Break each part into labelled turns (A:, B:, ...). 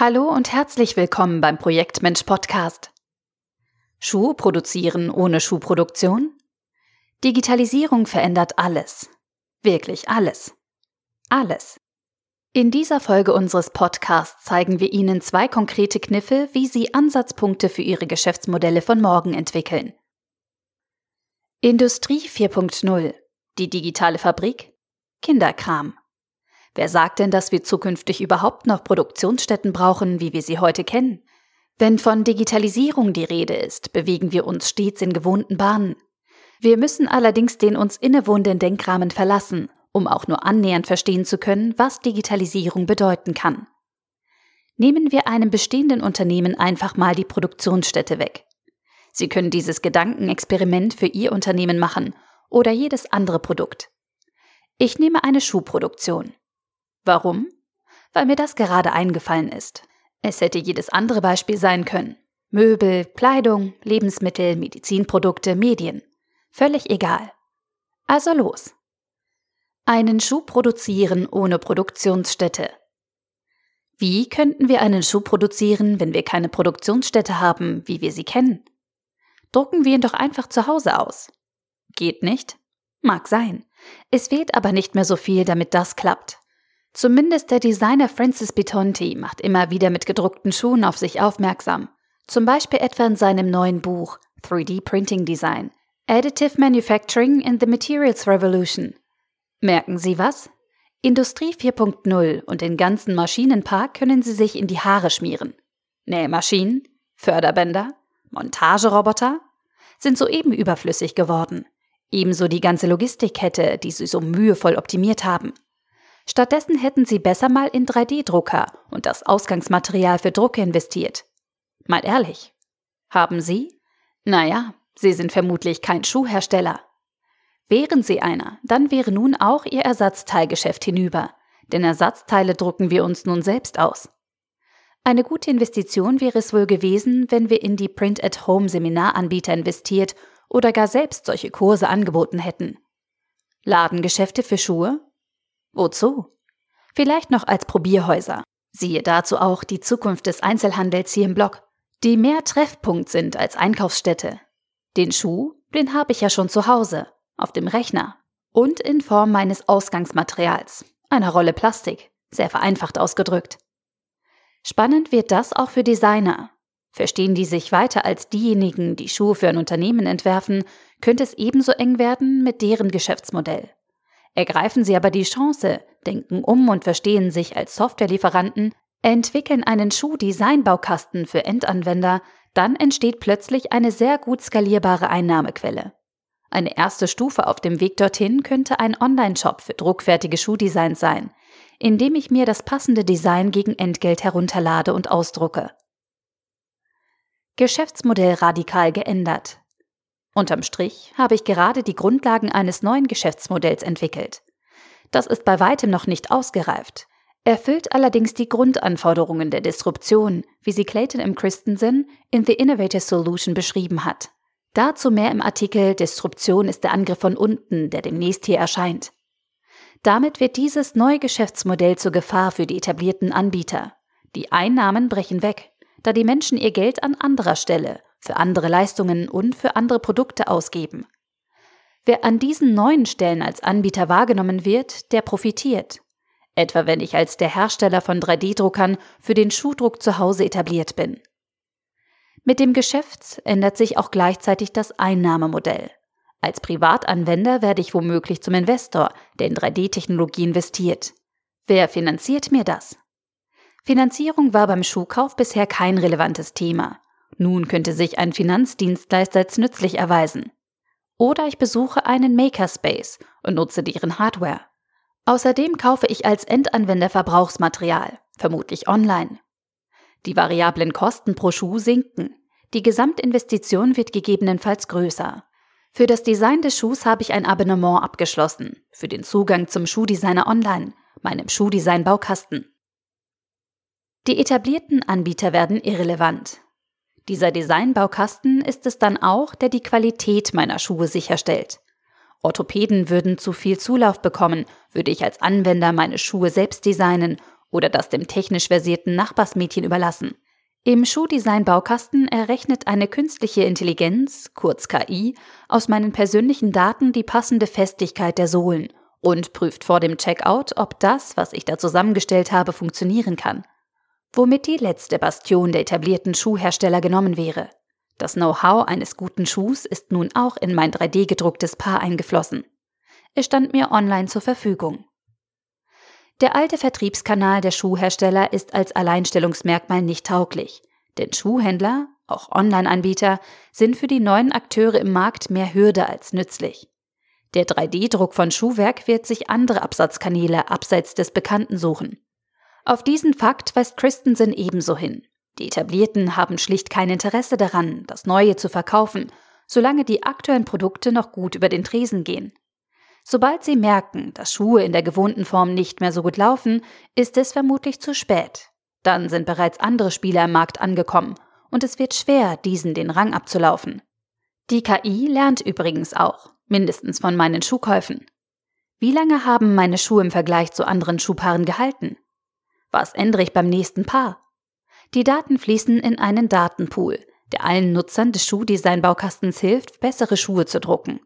A: Hallo und herzlich willkommen beim Projektmensch Podcast. Schuh produzieren ohne Schuhproduktion? Digitalisierung verändert alles. Wirklich alles. Alles. In dieser Folge unseres Podcasts zeigen wir Ihnen zwei konkrete Kniffe, wie Sie Ansatzpunkte für Ihre Geschäftsmodelle von morgen entwickeln. Industrie 4.0. Die digitale Fabrik? Kinderkram. Wer sagt denn, dass wir zukünftig überhaupt noch Produktionsstätten brauchen, wie wir sie heute kennen? Wenn von Digitalisierung die Rede ist, bewegen wir uns stets in gewohnten Bahnen. Wir müssen allerdings den uns innewohnenden Denkrahmen verlassen, um auch nur annähernd verstehen zu können, was Digitalisierung bedeuten kann. Nehmen wir einem bestehenden Unternehmen einfach mal die Produktionsstätte weg. Sie können dieses Gedankenexperiment für Ihr Unternehmen machen oder jedes andere Produkt. Ich nehme eine Schuhproduktion. Warum? Weil mir das gerade eingefallen ist. Es hätte jedes andere Beispiel sein können. Möbel, Kleidung, Lebensmittel, Medizinprodukte, Medien. Völlig egal. Also los. Einen Schuh produzieren ohne Produktionsstätte. Wie könnten wir einen Schuh produzieren, wenn wir keine Produktionsstätte haben, wie wir sie kennen? Drucken wir ihn doch einfach zu Hause aus. Geht nicht? Mag sein. Es fehlt aber nicht mehr so viel, damit das klappt. Zumindest der Designer Francis Bitonti macht immer wieder mit gedruckten Schuhen auf sich aufmerksam. Zum Beispiel etwa in seinem neuen Buch 3D Printing Design Additive Manufacturing in the Materials Revolution. Merken Sie was? Industrie 4.0 und den ganzen Maschinenpark können Sie sich in die Haare schmieren. Nähmaschinen, Förderbänder, Montageroboter sind soeben überflüssig geworden. Ebenso die ganze Logistikkette, die Sie so mühevoll optimiert haben. Stattdessen hätten sie besser mal in 3D-Drucker und das Ausgangsmaterial für Drucke investiert. Mal ehrlich. Haben Sie? Naja, Sie sind vermutlich kein Schuhhersteller. Wären Sie einer, dann wäre nun auch Ihr Ersatzteilgeschäft hinüber, denn Ersatzteile drucken wir uns nun selbst aus. Eine gute Investition wäre es wohl gewesen, wenn wir in die Print-at-Home-Seminaranbieter investiert oder gar selbst solche Kurse angeboten hätten. Ladengeschäfte für Schuhe? Wozu? Vielleicht noch als Probierhäuser. Siehe dazu auch die Zukunft des Einzelhandels hier im Blog, die mehr Treffpunkt sind als Einkaufsstätte. Den Schuh, den habe ich ja schon zu Hause, auf dem Rechner und in Form meines Ausgangsmaterials, einer Rolle Plastik, sehr vereinfacht ausgedrückt. Spannend wird das auch für Designer. Verstehen die sich weiter als diejenigen, die Schuhe für ein Unternehmen entwerfen, könnte es ebenso eng werden mit deren Geschäftsmodell. Ergreifen Sie aber die Chance, denken um und verstehen sich als Softwarelieferanten, entwickeln einen Schuh-Design-Baukasten für Endanwender, dann entsteht plötzlich eine sehr gut skalierbare Einnahmequelle. Eine erste Stufe auf dem Weg dorthin könnte ein Online-Shop für druckfertige Schuhdesigns sein, in dem ich mir das passende Design gegen Entgelt herunterlade und ausdrucke. Geschäftsmodell radikal geändert. Unterm Strich habe ich gerade die Grundlagen eines neuen Geschäftsmodells entwickelt. Das ist bei weitem noch nicht ausgereift, erfüllt allerdings die Grundanforderungen der Disruption, wie sie Clayton M. Christensen in The Innovator Solution beschrieben hat. Dazu mehr im Artikel Disruption ist der Angriff von unten, der demnächst hier erscheint. Damit wird dieses neue Geschäftsmodell zur Gefahr für die etablierten Anbieter. Die Einnahmen brechen weg, da die Menschen ihr Geld an anderer Stelle für andere Leistungen und für andere Produkte ausgeben. Wer an diesen neuen Stellen als Anbieter wahrgenommen wird, der profitiert. Etwa wenn ich als der Hersteller von 3D-Druckern für den Schuhdruck zu Hause etabliert bin. Mit dem Geschäft ändert sich auch gleichzeitig das Einnahmemodell. Als Privatanwender werde ich womöglich zum Investor, der in 3D-Technologie investiert. Wer finanziert mir das? Finanzierung war beim Schuhkauf bisher kein relevantes Thema. Nun könnte sich ein Finanzdienstleister als nützlich erweisen. Oder ich besuche einen Makerspace und nutze deren Hardware. Außerdem kaufe ich als Endanwender Verbrauchsmaterial, vermutlich online. Die variablen Kosten pro Schuh sinken. Die Gesamtinvestition wird gegebenenfalls größer. Für das Design des Schuhs habe ich ein Abonnement abgeschlossen, für den Zugang zum Schuhdesigner Online, meinem Schuhdesign-Baukasten. Die etablierten Anbieter werden irrelevant. Dieser Designbaukasten ist es dann auch, der die Qualität meiner Schuhe sicherstellt. Orthopäden würden zu viel Zulauf bekommen, würde ich als Anwender meine Schuhe selbst designen oder das dem technisch versierten Nachbarsmädchen überlassen. Im Schuhdesign-Baukasten errechnet eine künstliche Intelligenz, kurz KI, aus meinen persönlichen Daten die passende Festigkeit der Sohlen und prüft vor dem Checkout, ob das, was ich da zusammengestellt habe, funktionieren kann. Womit die letzte Bastion der etablierten Schuhhersteller genommen wäre. Das Know-how eines guten Schuhs ist nun auch in mein 3D-gedrucktes Paar eingeflossen. Es stand mir online zur Verfügung. Der alte Vertriebskanal der Schuhhersteller ist als Alleinstellungsmerkmal nicht tauglich, denn Schuhhändler, auch Online-Anbieter, sind für die neuen Akteure im Markt mehr Hürde als nützlich. Der 3D-Druck von Schuhwerk wird sich andere Absatzkanäle abseits des Bekannten suchen. Auf diesen Fakt weist Christensen ebenso hin. Die Etablierten haben schlicht kein Interesse daran, das Neue zu verkaufen, solange die aktuellen Produkte noch gut über den Tresen gehen. Sobald sie merken, dass Schuhe in der gewohnten Form nicht mehr so gut laufen, ist es vermutlich zu spät. Dann sind bereits andere Spieler im Markt angekommen und es wird schwer, diesen den Rang abzulaufen. Die KI lernt übrigens auch, mindestens von meinen Schuhkäufen. Wie lange haben meine Schuhe im Vergleich zu anderen Schuhpaaren gehalten? Was ändere ich beim nächsten Paar? Die Daten fließen in einen Datenpool, der allen Nutzern des Schuhdesign-Baukastens hilft, bessere Schuhe zu drucken.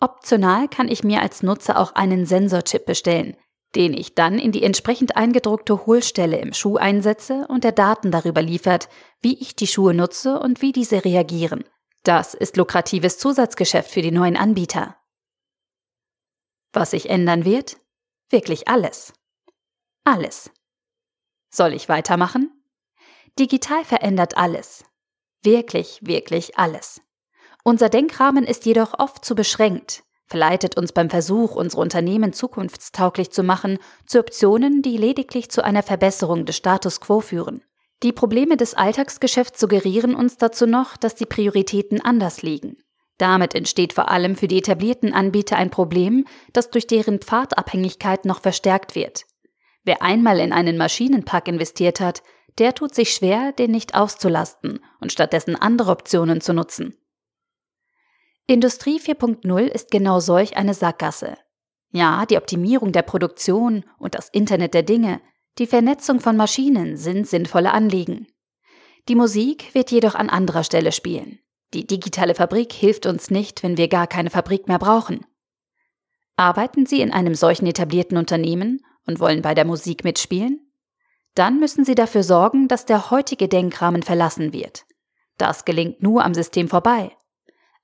A: Optional kann ich mir als Nutzer auch einen Sensorchip bestellen, den ich dann in die entsprechend eingedruckte Hohlstelle im Schuh einsetze und der Daten darüber liefert, wie ich die Schuhe nutze und wie diese reagieren. Das ist lukratives Zusatzgeschäft für die neuen Anbieter. Was sich ändern wird? Wirklich alles. Alles. Soll ich weitermachen? Digital verändert alles. Wirklich, wirklich alles. Unser Denkrahmen ist jedoch oft zu beschränkt, verleitet uns beim Versuch, unsere Unternehmen zukunftstauglich zu machen, zu Optionen, die lediglich zu einer Verbesserung des Status quo führen. Die Probleme des Alltagsgeschäfts suggerieren uns dazu noch, dass die Prioritäten anders liegen. Damit entsteht vor allem für die etablierten Anbieter ein Problem, das durch deren Pfadabhängigkeit noch verstärkt wird. Wer einmal in einen Maschinenpark investiert hat, der tut sich schwer, den nicht auszulasten und stattdessen andere Optionen zu nutzen. Industrie 4.0 ist genau solch eine Sackgasse. Ja, die Optimierung der Produktion und das Internet der Dinge, die Vernetzung von Maschinen sind sinnvolle Anliegen. Die Musik wird jedoch an anderer Stelle spielen. Die digitale Fabrik hilft uns nicht, wenn wir gar keine Fabrik mehr brauchen. Arbeiten Sie in einem solchen etablierten Unternehmen und wollen bei der Musik mitspielen? Dann müssen Sie dafür sorgen, dass der heutige Denkrahmen verlassen wird. Das gelingt nur am System vorbei.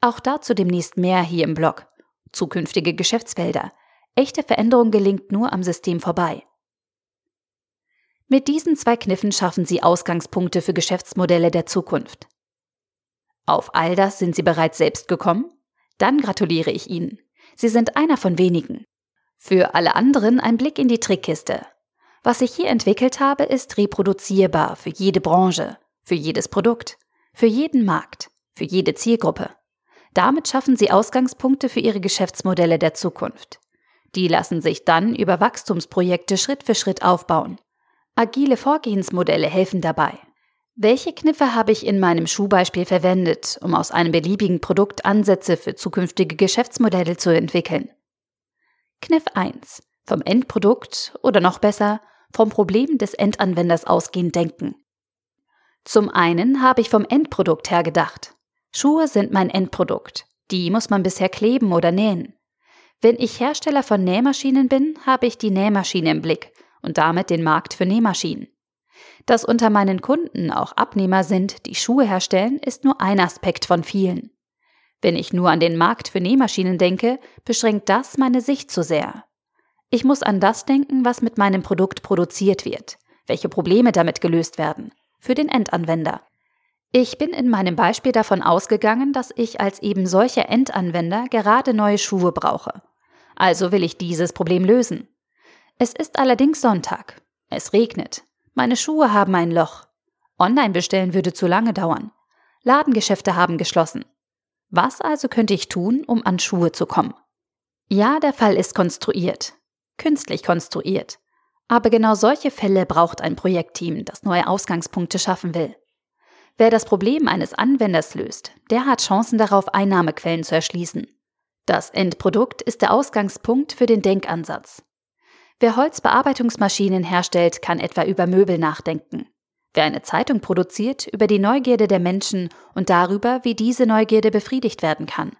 A: Auch dazu demnächst mehr hier im Blog. Zukünftige Geschäftsfelder. Echte Veränderung gelingt nur am System vorbei. Mit diesen zwei Kniffen schaffen Sie Ausgangspunkte für Geschäftsmodelle der Zukunft. Auf all das sind Sie bereits selbst gekommen? Dann gratuliere ich Ihnen. Sie sind einer von wenigen. Für alle anderen ein Blick in die Trickkiste. Was ich hier entwickelt habe, ist reproduzierbar für jede Branche, für jedes Produkt, für jeden Markt, für jede Zielgruppe. Damit schaffen sie Ausgangspunkte für ihre Geschäftsmodelle der Zukunft. Die lassen sich dann über Wachstumsprojekte Schritt für Schritt aufbauen. Agile Vorgehensmodelle helfen dabei. Welche Kniffe habe ich in meinem Schuhbeispiel verwendet, um aus einem beliebigen Produkt Ansätze für zukünftige Geschäftsmodelle zu entwickeln? Kniff 1. Vom Endprodukt oder noch besser, vom Problem des Endanwenders ausgehend denken. Zum einen habe ich vom Endprodukt her gedacht. Schuhe sind mein Endprodukt. Die muss man bisher kleben oder nähen. Wenn ich Hersteller von Nähmaschinen bin, habe ich die Nähmaschine im Blick und damit den Markt für Nähmaschinen. Dass unter meinen Kunden auch Abnehmer sind, die Schuhe herstellen, ist nur ein Aspekt von vielen. Wenn ich nur an den Markt für Nähmaschinen denke, beschränkt das meine Sicht zu sehr. Ich muss an das denken, was mit meinem Produkt produziert wird, welche Probleme damit gelöst werden, für den Endanwender. Ich bin in meinem Beispiel davon ausgegangen, dass ich als eben solcher Endanwender gerade neue Schuhe brauche. Also will ich dieses Problem lösen. Es ist allerdings Sonntag. Es regnet. Meine Schuhe haben ein Loch. Online bestellen würde zu lange dauern. Ladengeschäfte haben geschlossen. Was also könnte ich tun, um an Schuhe zu kommen? Ja, der Fall ist konstruiert. Künstlich konstruiert. Aber genau solche Fälle braucht ein Projektteam, das neue Ausgangspunkte schaffen will. Wer das Problem eines Anwenders löst, der hat Chancen darauf, Einnahmequellen zu erschließen. Das Endprodukt ist der Ausgangspunkt für den Denkansatz. Wer Holzbearbeitungsmaschinen herstellt, kann etwa über Möbel nachdenken. Wer eine Zeitung produziert, über die Neugierde der Menschen und darüber, wie diese Neugierde befriedigt werden kann.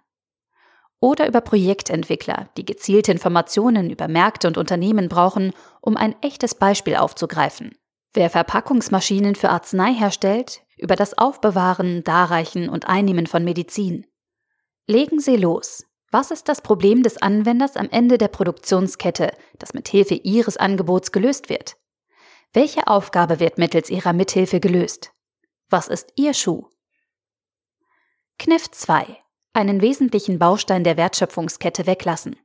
A: Oder über Projektentwickler, die gezielte Informationen über Märkte und Unternehmen brauchen, um ein echtes Beispiel aufzugreifen. Wer Verpackungsmaschinen für Arznei herstellt, über das Aufbewahren, Darreichen und Einnehmen von Medizin. Legen Sie los. Was ist das Problem des Anwenders am Ende der Produktionskette, das mit Hilfe Ihres Angebots gelöst wird? Welche Aufgabe wird mittels Ihrer Mithilfe gelöst? Was ist Ihr Schuh? Kniff 2. Einen wesentlichen Baustein der Wertschöpfungskette weglassen.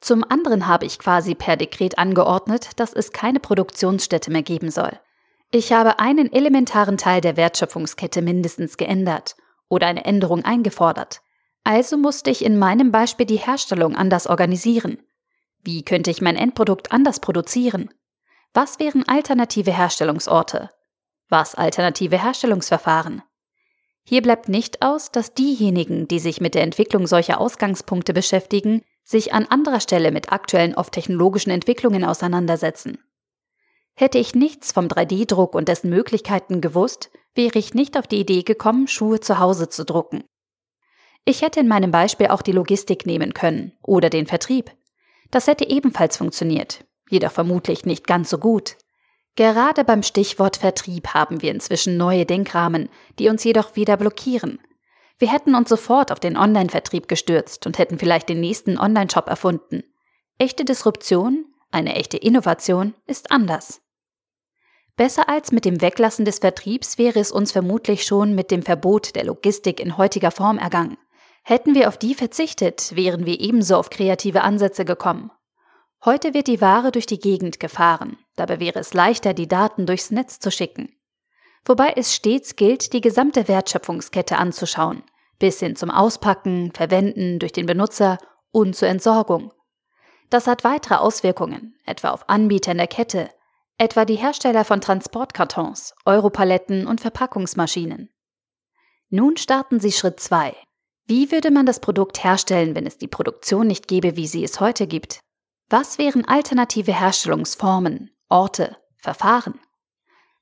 A: Zum anderen habe ich quasi per Dekret angeordnet, dass es keine Produktionsstätte mehr geben soll. Ich habe einen elementaren Teil der Wertschöpfungskette mindestens geändert oder eine Änderung eingefordert. Also musste ich in meinem Beispiel die Herstellung anders organisieren. Wie könnte ich mein Endprodukt anders produzieren? Was wären alternative Herstellungsorte? Was alternative Herstellungsverfahren? Hier bleibt nicht aus, dass diejenigen, die sich mit der Entwicklung solcher Ausgangspunkte beschäftigen, sich an anderer Stelle mit aktuellen oft technologischen Entwicklungen auseinandersetzen. Hätte ich nichts vom 3D-Druck und dessen Möglichkeiten gewusst, wäre ich nicht auf die Idee gekommen, Schuhe zu Hause zu drucken. Ich hätte in meinem Beispiel auch die Logistik nehmen können oder den Vertrieb. Das hätte ebenfalls funktioniert jedoch vermutlich nicht ganz so gut. Gerade beim Stichwort Vertrieb haben wir inzwischen neue Denkrahmen, die uns jedoch wieder blockieren. Wir hätten uns sofort auf den Online-Vertrieb gestürzt und hätten vielleicht den nächsten Online-Shop erfunden. Echte Disruption, eine echte Innovation ist anders. Besser als mit dem Weglassen des Vertriebs wäre es uns vermutlich schon mit dem Verbot der Logistik in heutiger Form ergangen. Hätten wir auf die verzichtet, wären wir ebenso auf kreative Ansätze gekommen. Heute wird die Ware durch die Gegend gefahren, dabei wäre es leichter, die Daten durchs Netz zu schicken. Wobei es stets gilt, die gesamte Wertschöpfungskette anzuschauen, bis hin zum Auspacken, Verwenden durch den Benutzer und zur Entsorgung. Das hat weitere Auswirkungen, etwa auf Anbieter in der Kette, etwa die Hersteller von Transportkartons, Europaletten und Verpackungsmaschinen. Nun starten Sie Schritt 2. Wie würde man das Produkt herstellen, wenn es die Produktion nicht gäbe, wie sie es heute gibt? Was wären alternative Herstellungsformen, Orte, Verfahren?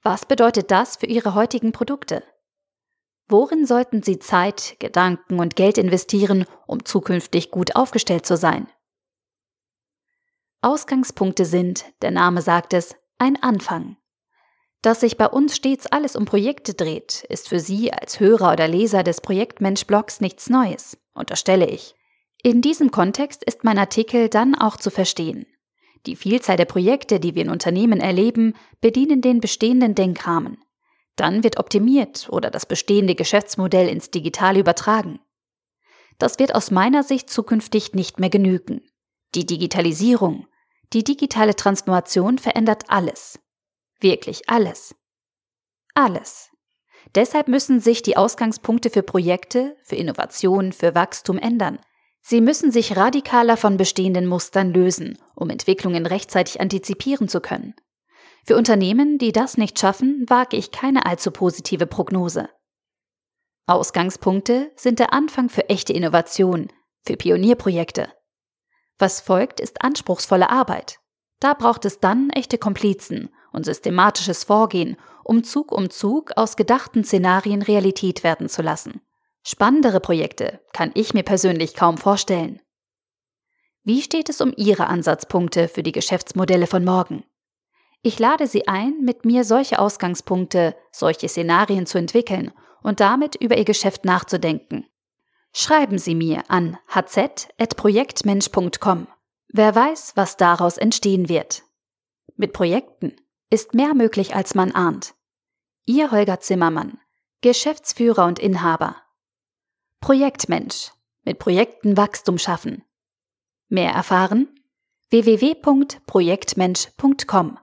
A: Was bedeutet das für Ihre heutigen Produkte? Worin sollten Sie Zeit, Gedanken und Geld investieren, um zukünftig gut aufgestellt zu sein? Ausgangspunkte sind, der Name sagt es, ein Anfang. Dass sich bei uns stets alles um Projekte dreht, ist für Sie als Hörer oder Leser des Projektmensch-Blogs nichts Neues, unterstelle ich. In diesem Kontext ist mein Artikel dann auch zu verstehen. Die Vielzahl der Projekte, die wir in Unternehmen erleben, bedienen den bestehenden Denkrahmen. Dann wird optimiert oder das bestehende Geschäftsmodell ins Digitale übertragen. Das wird aus meiner Sicht zukünftig nicht mehr genügen. Die Digitalisierung, die digitale Transformation verändert alles. Wirklich alles. Alles. Deshalb müssen sich die Ausgangspunkte für Projekte, für Innovation, für Wachstum ändern, Sie müssen sich radikaler von bestehenden Mustern lösen, um Entwicklungen rechtzeitig antizipieren zu können. Für Unternehmen, die das nicht schaffen, wage ich keine allzu positive Prognose. Ausgangspunkte sind der Anfang für echte Innovation, für Pionierprojekte. Was folgt, ist anspruchsvolle Arbeit. Da braucht es dann echte Komplizen und systematisches Vorgehen, um Zug um Zug aus gedachten Szenarien Realität werden zu lassen. Spannendere Projekte kann ich mir persönlich kaum vorstellen. Wie steht es um Ihre Ansatzpunkte für die Geschäftsmodelle von morgen? Ich lade Sie ein, mit mir solche Ausgangspunkte, solche Szenarien zu entwickeln und damit über Ihr Geschäft nachzudenken. Schreiben Sie mir an hz.projektmensch.com. Wer weiß, was daraus entstehen wird. Mit Projekten ist mehr möglich, als man ahnt. Ihr Holger Zimmermann, Geschäftsführer und Inhaber Projektmensch. Mit Projekten Wachstum schaffen. Mehr erfahren? www.projektmensch.com